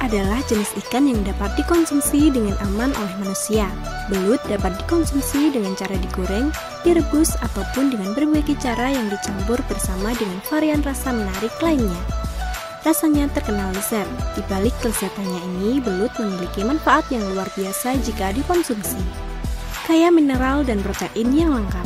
adalah jenis ikan yang dapat dikonsumsi dengan aman oleh manusia. Belut dapat dikonsumsi dengan cara digoreng, direbus, ataupun dengan berbagai cara yang dicampur bersama dengan varian rasa menarik lainnya. Rasanya terkenal lezat. Di balik kelezatannya ini, belut memiliki manfaat yang luar biasa jika dikonsumsi. Kaya mineral dan protein yang lengkap.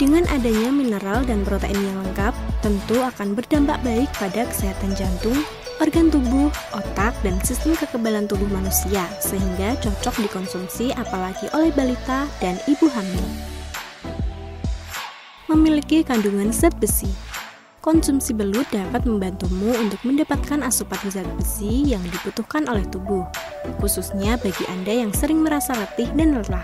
Dengan adanya mineral dan protein yang lengkap, tentu akan berdampak baik pada kesehatan jantung, organ tubuh, otak, dan sistem kekebalan tubuh manusia, sehingga cocok dikonsumsi apalagi oleh balita dan ibu hamil. Memiliki kandungan zat besi. Konsumsi belut dapat membantumu untuk mendapatkan asupan zat besi yang dibutuhkan oleh tubuh, khususnya bagi Anda yang sering merasa letih dan lelah.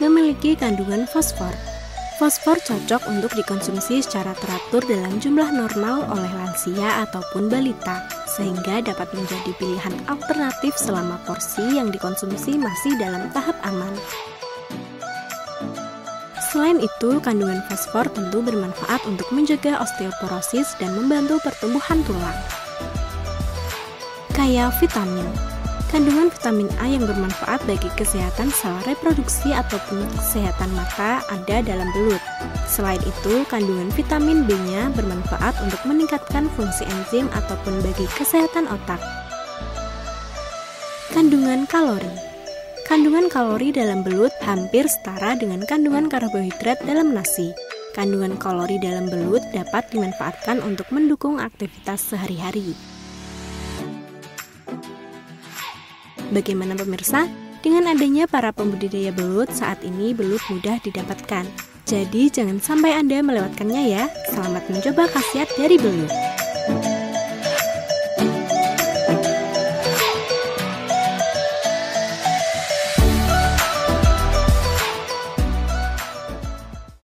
Memiliki kandungan fosfor. Fosfor cocok untuk dikonsumsi secara teratur dalam jumlah normal oleh lansia ataupun balita, sehingga dapat menjadi pilihan alternatif selama porsi yang dikonsumsi masih dalam tahap aman. Selain itu, kandungan fosfor tentu bermanfaat untuk menjaga osteoporosis dan membantu pertumbuhan tulang. Kaya vitamin Kandungan vitamin A yang bermanfaat bagi kesehatan sel reproduksi ataupun kesehatan mata ada dalam belut. Selain itu, kandungan vitamin B-nya bermanfaat untuk meningkatkan fungsi enzim ataupun bagi kesehatan otak. Kandungan kalori Kandungan kalori dalam belut hampir setara dengan kandungan karbohidrat dalam nasi. Kandungan kalori dalam belut dapat dimanfaatkan untuk mendukung aktivitas sehari-hari. Bagaimana pemirsa? Dengan adanya para pembudidaya belut, saat ini belut mudah didapatkan. Jadi jangan sampai Anda melewatkannya ya. Selamat mencoba khasiat dari belut.